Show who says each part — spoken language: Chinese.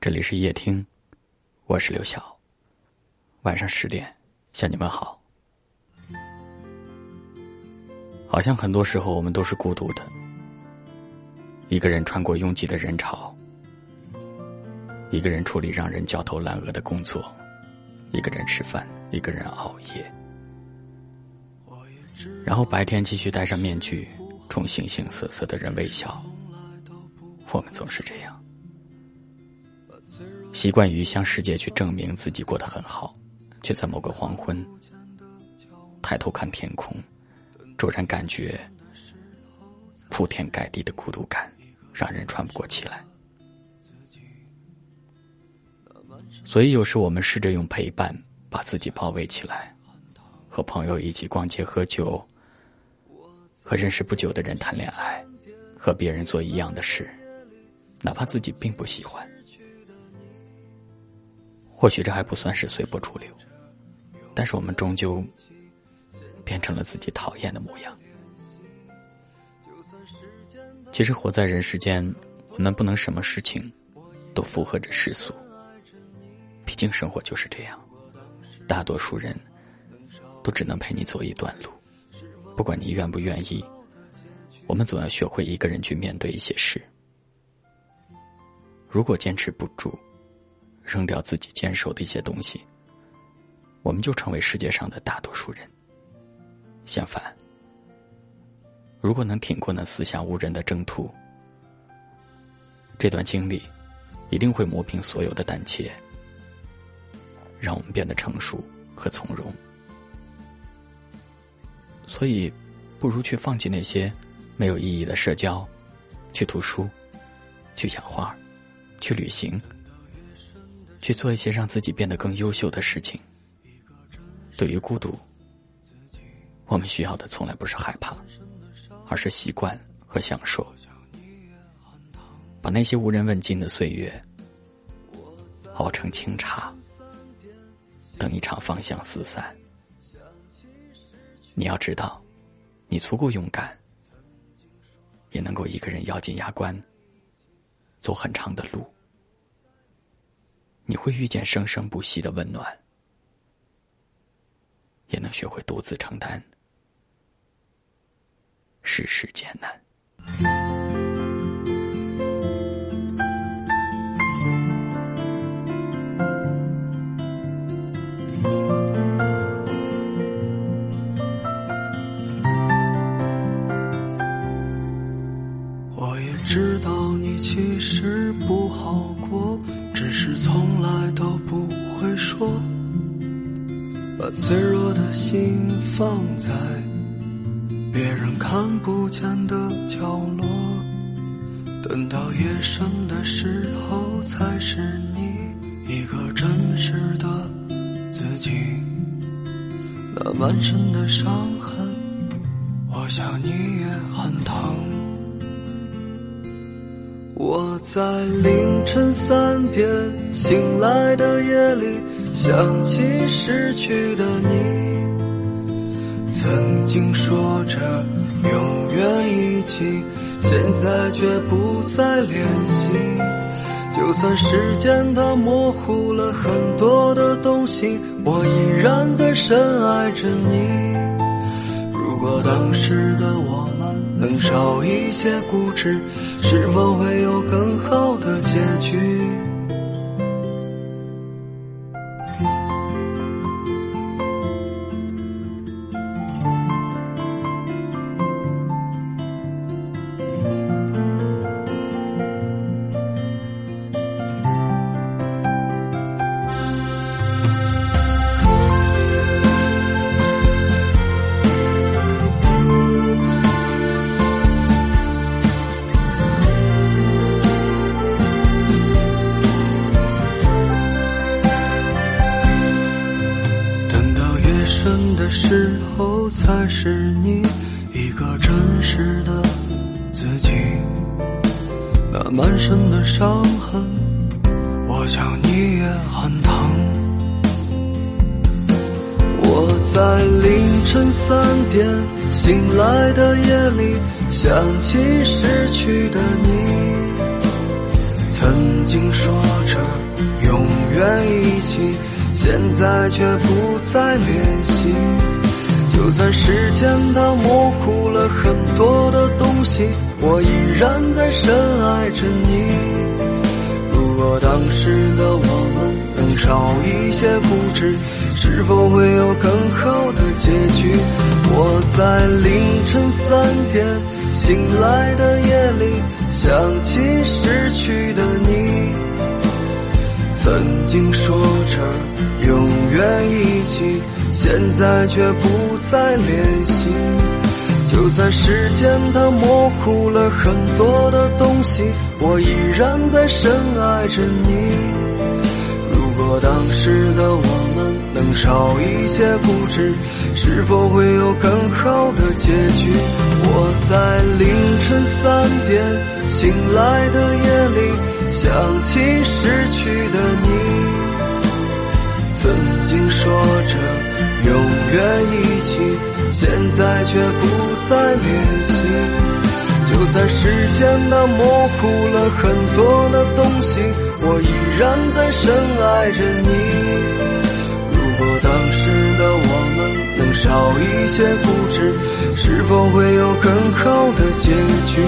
Speaker 1: 这里是夜听，我是刘晓。晚上十点向你们好。好像很多时候我们都是孤独的，一个人穿过拥挤的人潮，一个人处理让人焦头烂额的工作，一个人吃饭，一个人熬夜，然后白天继续戴上面具，冲形形色色的人微笑。我们总是这样。习惯于向世界去证明自己过得很好，却在某个黄昏抬头看天空，骤然感觉铺天盖地的孤独感，让人喘不过气来。所以有时我们试着用陪伴把自己包围起来，和朋友一起逛街喝酒，和认识不久的人谈恋爱，和别人做一样的事，哪怕自己并不喜欢。或许这还不算是随波逐流，但是我们终究变成了自己讨厌的模样。其实活在人世间，我们不能什么事情都符合着世俗。毕竟生活就是这样，大多数人都只能陪你走一段路。不管你愿不愿意，我们总要学会一个人去面对一些事。如果坚持不住，扔掉自己坚守的一些东西，我们就成为世界上的大多数人。相反，如果能挺过那四下无人的征途，这段经历一定会磨平所有的胆怯，让我们变得成熟和从容。所以，不如去放弃那些没有意义的社交，去读书，去养花，去旅行。去做一些让自己变得更优秀的事情。对于孤独，我们需要的从来不是害怕，而是习惯和享受。把那些无人问津的岁月熬成清茶，等一场芳香四散。你要知道，你足够勇敢，也能够一个人咬紧牙关，走很长的路。你会遇见生生不息的温暖，也能学会独自承担世事艰难。
Speaker 2: 说，把脆弱的心放在别人看不见的角落。等到夜深的时候，才是你一个真实的自己。那满身的伤痕，我想你也很疼。我在凌晨三点醒来的夜里，想起失去的你。曾经说着永远一起，现在却不再联系。就算时间它模糊了很多的东西，我依然在深爱着你。如果当时的我们。能少一些固执，是否会有更好的结局？真的时候，才是你一个真实的自己。那满身的伤痕，我想你也很疼。我在凌晨三点醒来的夜里，想起失去的你。曾经说着永远一起，现在却不再联系。就算时间它模糊了很多的东西，我依然在深爱着你。如果当时的我们能少一些固执，是否会有更好的结局？我在凌晨三点醒来的夜里，想起失去的你。曾经说着永远一起，现在却不再联系。就算时间它模糊了很多的东西，我依然在深爱着你。如果当时的我们能少一些固执，是否会有更好的结局？我在凌晨三点醒来的夜里，想起失去的你。曾经说着永远一起，现在却不再联系。就算时间它模糊了很多的东西，我依然在深爱着你。如果当时的我们能少一些固执，是否会有更好的结局？